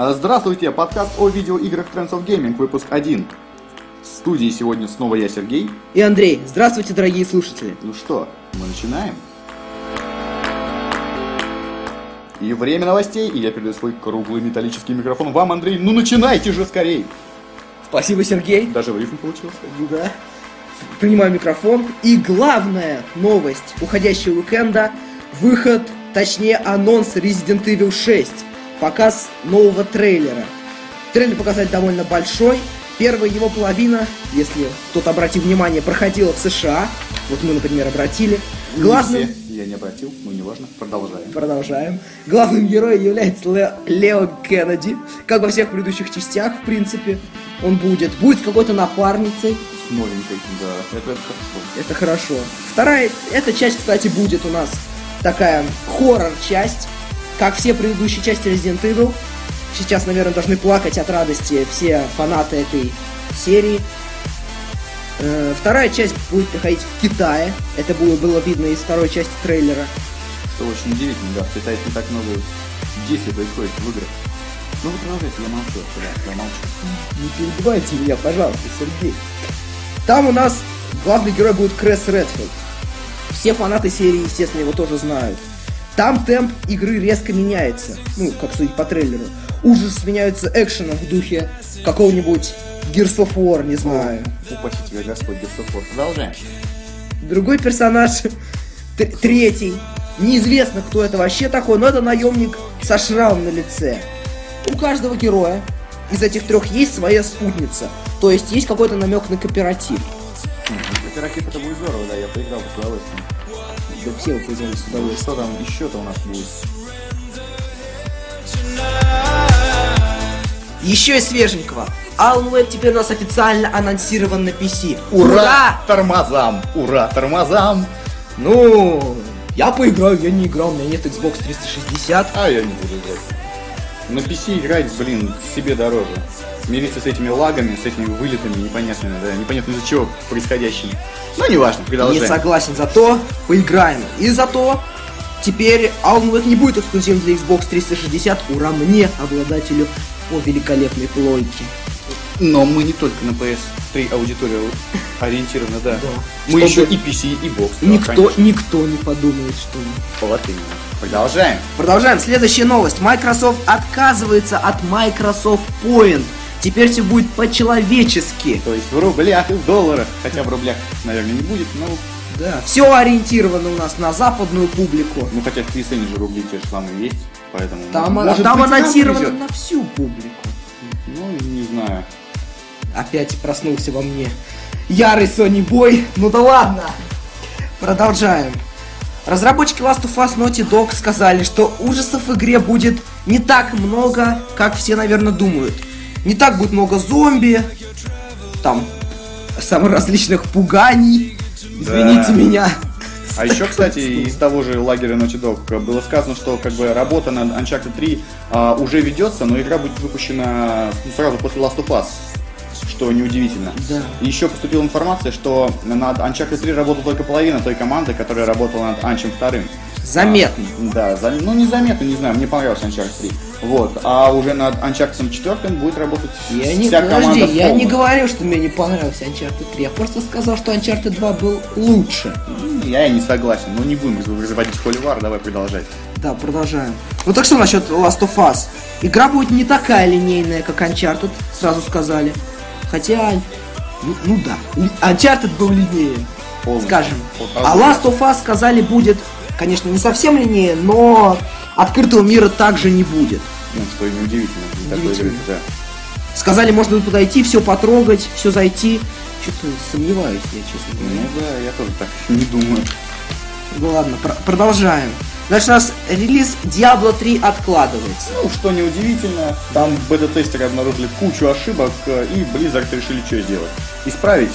А, Здравствуйте, подкаст о видеоиграх Trends of Gaming, выпуск 1. В студии сегодня снова я, Сергей. И Андрей, здравствуйте, дорогие слушатели. Ну что, мы начинаем. И время новостей, и я передаю свой круглый металлический микрофон вам, Андрей. Ну начинайте же скорей! Спасибо, Сергей. Даже в рифм получился. Да. Принимаю микрофон. И главная новость уходящего уикенда – выход, точнее анонс Resident Evil 6. Показ нового трейлера. Трейлер показали довольно большой. Первая его половина, если кто-то обратил внимание, проходила в США. Вот мы, например, обратили. Не Главным... все, я не обратил, ну неважно, продолжаем. Продолжаем. Главным героем является Ле- Лео Кеннеди. Как во всех предыдущих частях, в принципе, он будет. Будет с какой-то напарницей. С новенькой, да, это, это хорошо. Это хорошо. Вторая, эта часть, кстати, будет у нас такая хоррор-часть, как все предыдущие части Resident Evil. Сейчас, наверное, должны плакать от радости все фанаты этой серии. Э, Вторая часть будет проходить в Китае. Это было, было видно из второй части трейлера. Что очень удивительно, да, в Китае не так много действий происходит в играх. Ну вы продолжайте, я молчу, я молчу. Не перебивайте меня, пожалуйста, Сергей. Там у нас главный герой будет Кресс Редфилд. Все фанаты серии, естественно, его тоже знают. Там темп игры резко меняется. Ну, как судить по трейлеру. Ужас сменяются экшеном в духе какого-нибудь Gears of War, не знаю. Упаси тебя Господь Герсофор. Продолжаем. Другой персонаж, третий. Неизвестно, кто это вообще такой, но это наемник со шрамом на лице. У каждого героя из этих трех есть своя спутница. То есть есть какой-то намек на кооператив. Кооператив это будет здорово, да, я поиграл бы с удовольствием. Все вы поиграли с удовольствием. что там еще-то у нас будет? Еще и свеженького. Wake теперь у нас официально анонсирован на PC. Тормозам! Ура, тормозам! Ну, я поиграю, я не играл, у меня нет Xbox 360. А я не буду играть. На PC играть, блин, себе дороже. Мириться с этими лагами, с этими вылетами непонятными, да, непонятно из-за чего происходящими. Ну, неважно, Не продолжаем. согласен, зато поиграем. И зато теперь Alan не будет эксклюзивом для Xbox 360. Ура мне, обладателю о великолепной плойки. Но мы не только на PS3 аудитория ориентированы, да. Да. Мы Чтобы- еще и PC, и бокс. да, никто, конечно. никто не подумает, что мы. Вот именно. Продолжаем. Продолжаем. Следующая новость. Microsoft отказывается от Microsoft Point. Теперь все будет по-человечески. То есть в рублях и в долларах. Хотя в рублях, наверное, не будет, но... Да. Все ориентировано у нас на западную публику. Ну, хотя в PSN же рубли те же самые есть, поэтому... Там, может там анонсировано на всю публику. Ну, не знаю. Опять проснулся во мне ярый Sony Boy. Ну да ладно. Продолжаем. Разработчики Last of Us Naughty Dog сказали, что ужасов в игре будет не так много, как все, наверное, думают. Не так будет много зомби, там, самых различных пуганий. Извините Да. меня. А еще, кстати, из того же лагеря Naughty Dog было сказано, что как бы работа над Uncharted 3 а, уже ведется, но игра будет выпущена ну, сразу после Last of Us, что неудивительно. Да. Еще поступила информация, что над Uncharted 3 работала только половина той команды, которая работала над Анчем 2. Заметно. А, да, зам- ну незаметно, не знаю, мне понравился Uncharted 3. Вот. А уже над Uncharted 4 будет работать Я не, вся подожди, команда я не говорил, что мне не понравился Uncharted 3. Я просто сказал, что Uncharted 2 был лучше. Я и не согласен, но не будем разводить холивар, давай продолжать. Да, продолжаем. Ну так что насчет Last of Us? Игра будет не такая линейная, как Uncharted, сразу сказали. Хотя, ну, ну да, Ли- Uncharted был Полностью. скажем. А Last of Us сказали будет, конечно, не совсем линейнее, но открытого мира также не будет. Ну, что и неудивительно. для такой Удивительно. игры, да. Сказали, можно будет подойти, все потрогать, все зайти. Что-то сомневаюсь я, честно Ну говоря. да, я тоже так не думаю. Ну ладно, про- продолжаем. Значит, у нас релиз Diablo 3 откладывается. Ну, что неудивительно, там бета-тестеры обнаружили кучу ошибок, э, и Blizzard решили что сделать? Исправить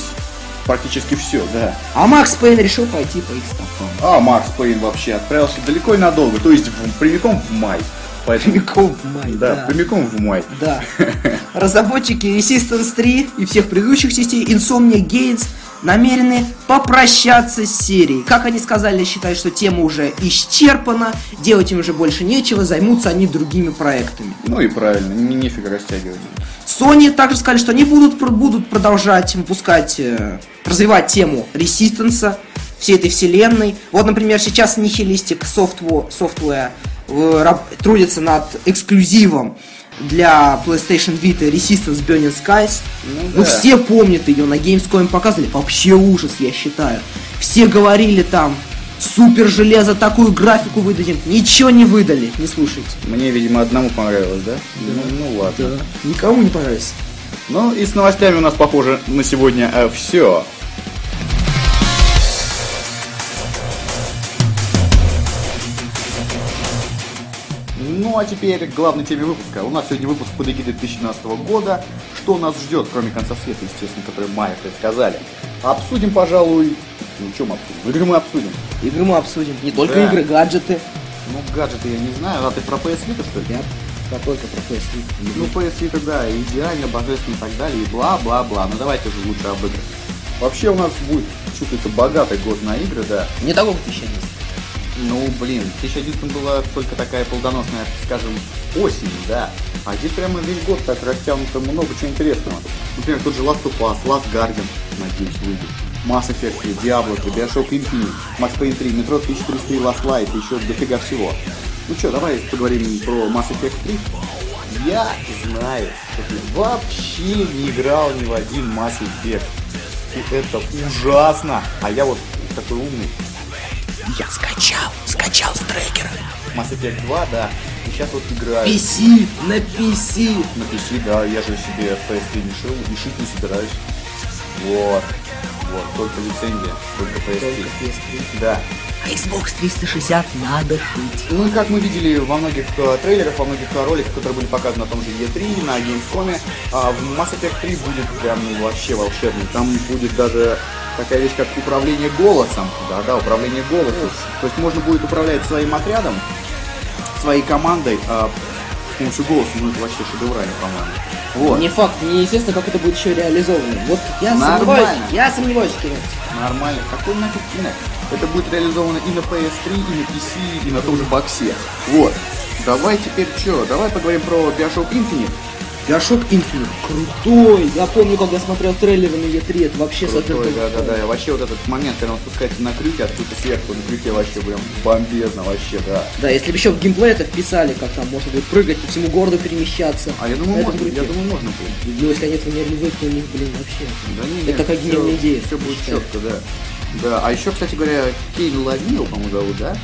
практически все, да. А Макс Пейн решил пойти по их стопам. А Макс Пейн вообще отправился далеко и надолго, то есть в- прямиком в май. Поэтому, Прямиком в май, да, да. прямиком в май. Да. Разработчики Resistance 3 и всех предыдущих частей Insomnia Games намерены попрощаться с серией. Как они сказали, считают, что тема уже исчерпана, делать им уже больше нечего, займутся они другими проектами. Ну и правильно, не нефига растягивать. Sony также сказали, что они будут, будут продолжать выпускать, э, развивать тему Resistance, всей этой вселенной. Вот, например, сейчас Nihilistic Software, Software э, трудится над эксклюзивом для PlayStation Vita Resistance Burning Skies. Ну Ну, да. все помнят ее, на Gamescom показывали. Вообще ужас, я считаю. Все говорили там, супер железо, такую графику выдадим. Ничего не выдали, не слушайте. Мне, видимо, одному понравилось, да? Ну, ну ладно. Никому не понравится. Ну и с новостями у нас, похоже, на сегодня все. Ну а теперь к главной теме выпуска. У нас сегодня выпуск под эгидой 2012 года. Что нас ждет, кроме конца света, естественно, который Майя предсказали. Обсудим, пожалуй... Ну, мы обсудим? Игры мы обсудим. Игры мы обсудим. Не только Да. игры, гаджеты. Ну, гаджеты я не знаю. А ты про PS Vita, что ли? Я про только про PS Vita. Ну, PS Vita, да, идеально, божественно и так далее, и бла-бла-бла. Ну, давайте уже лучше об играх. Вообще у нас будет, чувствуется, богатый год на игры, да. Не такого 2011. Ну, блин, в 2011 была только такая плодоносная, скажем, осень, да. А здесь прямо весь год так растянуто много чего интересного. Например, тот же Last of Us, Last Guardian, надеюсь, выйдет. Mass Effect 3, Diablo 3, Bioshock Infinite, Max Payne 3, Metro 1403, Last Light, еще дофига всего. Ну что, давай поговорим про Mass Effect 3. Я знаю, что ты вообще не играл ни в один Mass Effect. И это ужасно. А я вот такой умный. Я скачал, скачал с трекера. Mass Effect 2, да. И сейчас вот играю. PC, на PC. На PC, да, я же себе PS3 не шил, и шить не собираюсь. Вот. Вот, только лицензия, только PS3. Да. А Xbox 360 надо шить. Ну и как мы видели во многих э, трейлерах, во многих э, роликах, которые были показаны на том же E3, на Gamescom, а, в Mass Effect 3 будет прям ну, вообще волшебный. Там будет даже такая вещь, как управление голосом. Да-да, управление голосом. То есть можно будет управлять своим отрядом, своей командой а, с помощью голоса. Ну это вообще шедеврально, по-моему. Вот. Не факт, неизвестно, как это будет еще реализовано. Вот я Нормально. сомневаюсь, я сомневаюсь, Кирилл. Нормально. Какой нафиг Kinect? Это будет реализовано и на PS3, и на PC, и на том же боксе. Вот. Давай теперь что? Давай поговорим про Bioshock Infinite. Bioshock Infinite крутой. Я помню, когда смотрел трейлеры на E3, это вообще Крутой, да, да, да. И вообще вот этот момент, когда он спускается на крюке, откуда сверху на крюке вообще прям бомбезно вообще, да. Да, если бы еще в геймплей это вписали, как там можно будет прыгать по всему городу, перемещаться. А я думаю, можно, я думаю, можно будет. Ну, если они этого не реализуют, то у них, блин, вообще. Да не, Это такая гениальная идея. Все будет четко, да. Да, а еще, кстати говоря, Кейн Лавил, по-моему, зовут, да?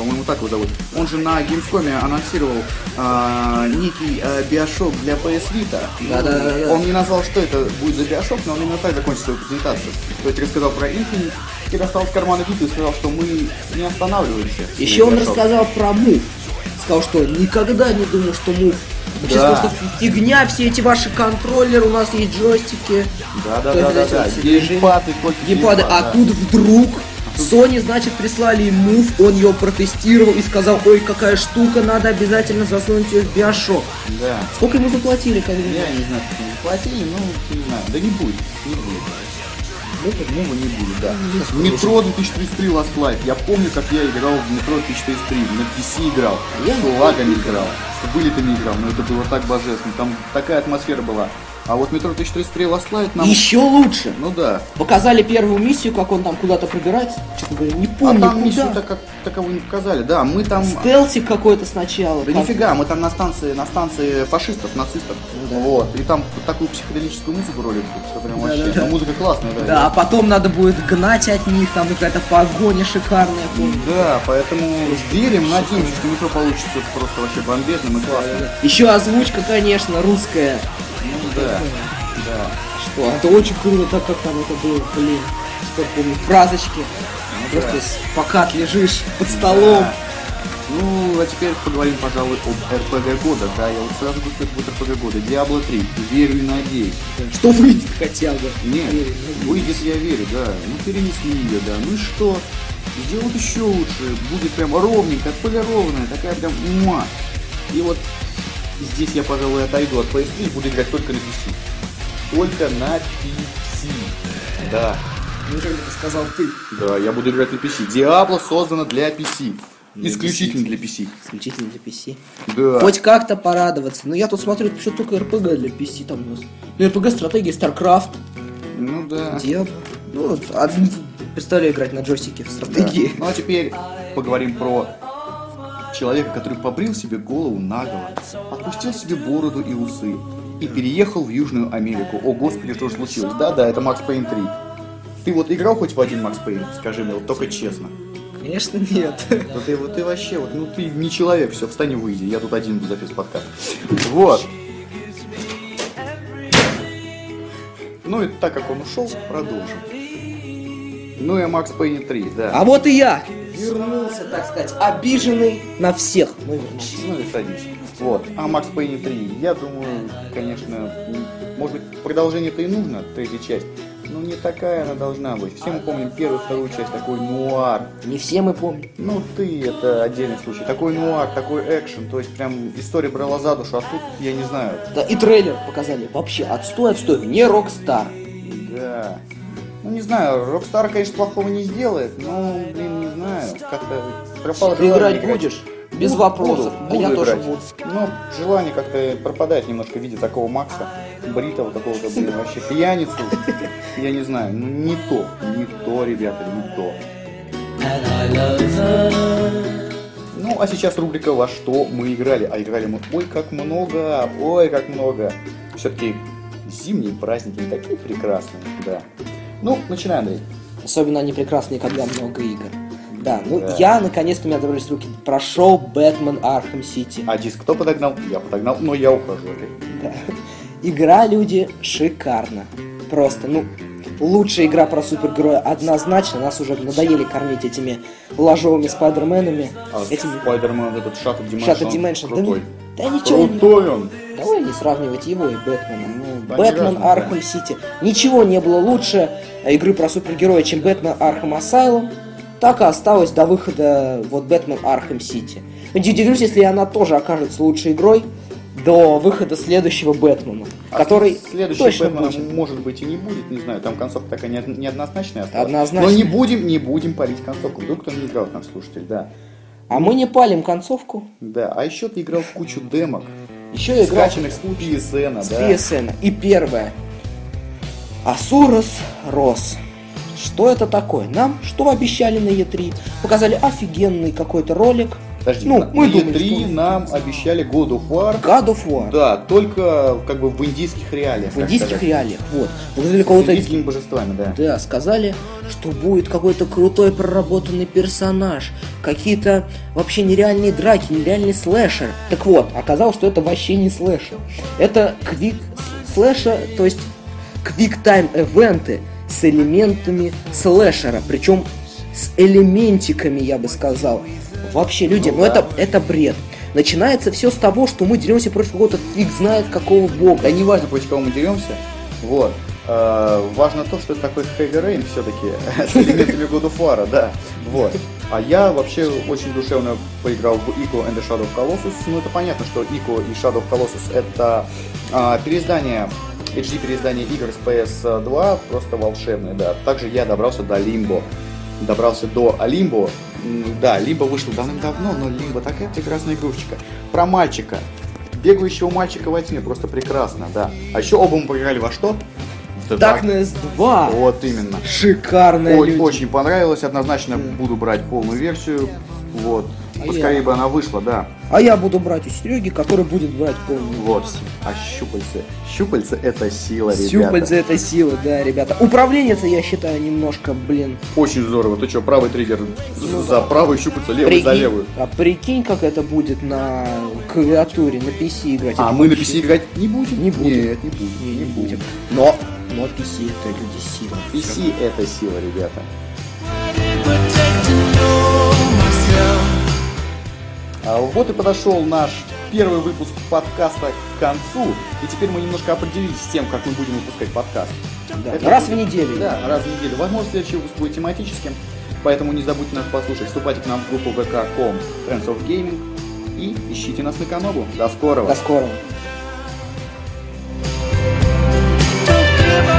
По-моему, так его зовут. Он же на Gamescom анонсировал а, некий а, биошок для PS Vita. Да-да-да-да. Он не назвал, что это будет за биошок, но он именно так закончил свою презентацию. То есть рассказал про Infinite, и достал из кармана Vita и сказал, что мы не останавливаемся. Еще он рассказал про мув. Сказал, что никогда не думал, что. Вообще Да. сказал, что фигня, все эти ваши контроллеры, у нас есть джойстики. Да, да, да, да, да. Геймпады, Геймпады, геймпад, а да. тут вдруг Sony, значит, прислали мув, он ее протестировал и сказал, ой, какая штука, надо обязательно засунуть ее в биошок. Да. Сколько ему заплатили, как? Я не знаю, как они платили, но не знаю. Да не будет, не будет. Ну, по-моему, не будет, да. Метро 2033 Last Light. Я помню, как я играл в Метро 2033. На PC играл, Я с лагами играл, с вылетами играл. Но это было так божественно. Там такая атмосфера была. А вот Метро 2033 Last Light нам... Еще лучше. Ну да. Показали первую миссию, как он там куда-то пробирается. Честно говоря, не А помню, там куда. миссию так, таковую не показали. Да, мы там... Стелсик какой-то сначала. Да как- нифига, мы там на станции, на станции фашистов, нацистов. да. Вот. И там такую психоделическую музыку ролик, что прям вообще. да, да. ну, Музыка классная, да. Да, а потом надо будет гнать от них, там какая-то погоня шикарная. помню. Да, поэтому верим, надеемся, что метро получится просто вообще бомбезным и классным. Еще озвучка, конечно, русская. Ну да, да. Что, это очень круто, так как там это было, блин. Что помню, фразочки. Просто да. пока лежишь под столом. Да. Ну, а теперь поговорим, пожалуй, об РПГ года. Да, я вот сразу говорю, это будет РПГ года. Диабло 3. Верю и надеюсь. Что выйдет хотя бы. Нет, Верю, выйдет, я верю, да. Ну, перенесли ее, да. Ну и что? Сделают еще лучше. Будет прям ровненькая, отполированная, такая прям ума. И вот здесь я, пожалуй, отойду от PS3 и буду играть только на PC. Только на PC. Да. Неужели это сказал ты? Да, я буду играть на PC. Диабло создана для PC. Исключительно для PC. Исключительно для PC. Да. Хоть как-то порадоваться. Но я тут смотрю, что только РПГ для PC там у нас. Ну, РПГ стратегия, StarCraft, Ну да. Diablo. Ну, вот, а, представляю играть на джойстике в Да. стратегии. Ну а теперь поговорим про человека, который побрил себе голову наголо, отпустил себе бороду и усы и переехал в Южную Америку. О господи, что же случилось? Да-да, это Макс Пейн 3. Ты вот играл хоть в один Макс Пейн? Скажи мне, вот только честно. Конечно, нет. Да ты вот ты вообще, вот, ну ты не человек, все, встань и выйди, я тут один буду записывать подкаст. Вот. Ну и так как он ушел, продолжим. Ну и Макс Пейне 3, да. А вот и я. Вернулся, так сказать, обиженный на всех. Ну, вернулся. Ну и садись. Вот. А Макс Пейне 3, я думаю, конечно, может быть, продолжение-то и нужно, третья часть. Но не такая она должна быть. Все мы помним первую, вторую часть, такой нуар. Не все мы помним. Ну ты, это отдельный случай. Такой нуар, такой экшен, то есть прям история брала за душу, а тут, я не знаю, Да, и трейлер показали. Вообще, отстой, отстой. Не Rockstar. да. Ну не знаю, Rockstar, конечно, плохого не сделает, но, блин, не знаю, как-то пропало Ты играть будешь? Без Буду, вопросов. буду, а я буду тоже играть. буду. Но желание как-то пропадает немножко в виде такого Макса, бритого какого-то, блин, вообще пьяницу. Я не знаю, ну не то, не то, ребята, не то. Ну, а сейчас рубрика «Во что мы играли?» А играли мы ой как много, ой как много. Все-таки зимние праздники не такие прекрасные, да. Ну, начинаем, Андрей. Особенно они прекрасные, когда много игр. Да, ну Да. я наконец-то у меня добрались руки. Прошел Batman Arkham City. А диск кто подогнал? Я подогнал, но я ухожу. Да. Игра, люди, шикарно. Просто, ну, лучшая игра про супергероя однозначно. Нас уже надоели кормить этими лажовыми спайдерменами. А Этими... Спайдермен, этот Шаттл Shattered он Dimensions. Да. Да ничего не... Крутой он. Давай не сравнивать его и Бэтмена. Ну, Да, Бэтмен не Arkham City. Ничего не было лучше игры про супергероя, чем Batman Arkham Asylum. Так и осталось до выхода вот Batman Arkham City. Не удивлюсь, если она тоже окажется лучшей игрой до выхода следующего Бэтмена, А который следующий точно Бэтмена будет. может быть и не будет, не знаю, там концовка такая не- неоднозначная осталась. Однозначно. Но не будем, не будем палить концовку. Вдруг кто не играл, наш слушатель, да. А мы не палим концовку. Да, а еще ты играл в кучу демок, Еще я играл скачанных с PSN, с да. PSN. И первое. Асурос Рос. Что это такое? Нам что обещали на E3? Показали офигенный какой-то ролик. Подожди, Ну, на мы E3 думали, что- нам обещали God of War, God of War. да, только как бы в индийских реалиях. В индийских сказать. реалиях. Вот. С кого-то... индийскими божествами, да. Да, сказали, что будет какой-то крутой проработанный персонаж, какие-то вообще нереальные драки, нереальный слэшер. Так вот, оказалось, что это вообще не слэшер. Это квик слэшер, то есть quick-time эвенты с элементами слэшера, причем с элементиками, я бы сказал. Вообще, люди, Ну ну, да. это, это бред. Начинается все с того, что мы деремся против какого-то фиг знает какого бога. Да не важно, против кого мы деремся. Вот. Э, важно то, что это такой Heavy Rain все-таки с элементами God of War, да. Вот. А я вообще очень душевно поиграл в Ico and the Shadow of Colossus. Ну, это понятно, что Ico и Shadow of Colossus это а, переиздание, HD переиздание игр с PS2, просто волшебное, да. Также я добрался до Limbo. Добрался до Limbo. Да, Limbo вышел давным-давно, но Limbo такая прекрасная игрушечка. Про мальчика. Бегающего мальчика во тьме, просто прекрасно, да. А еще оба мы поиграли во что? The Darkness 2. Вот именно. Шикарная Ой, люди. очень понравилось, однозначно буду брать полную версию. Вот. А Поскорее я? бы она вышла, да. А я буду брать у Сереги, который будет брать полную Вот. А щупальцы. Щупальцы это сила, ребята. Щупальца это сила, да, ребята. Управленница, я считаю, немножко, блин. Очень здорово. Ты что, правый триггер Ну за правую щупальца, левый за левую. а прикинь, как это будет на клавиатуре, на PC играть. А мы на вообще- PC играть не будем? Не будем. Нет, не будем. Не, не будем. Но, но PC это люди сила. PC это сила, ребята. Вот и подошел наш первый выпуск подкаста к концу. И теперь мы немножко определились с тем, как мы будем выпускать подкаст. Да, Это раз в неделю. Да, раз в неделю. Возможно, следующий выпуск будет тематическим. Поэтому не забудьте нас послушать. Вступайте к нам в группу vk.com Friends of Gaming. И ищите нас на Канобу. До скорого. До скорого.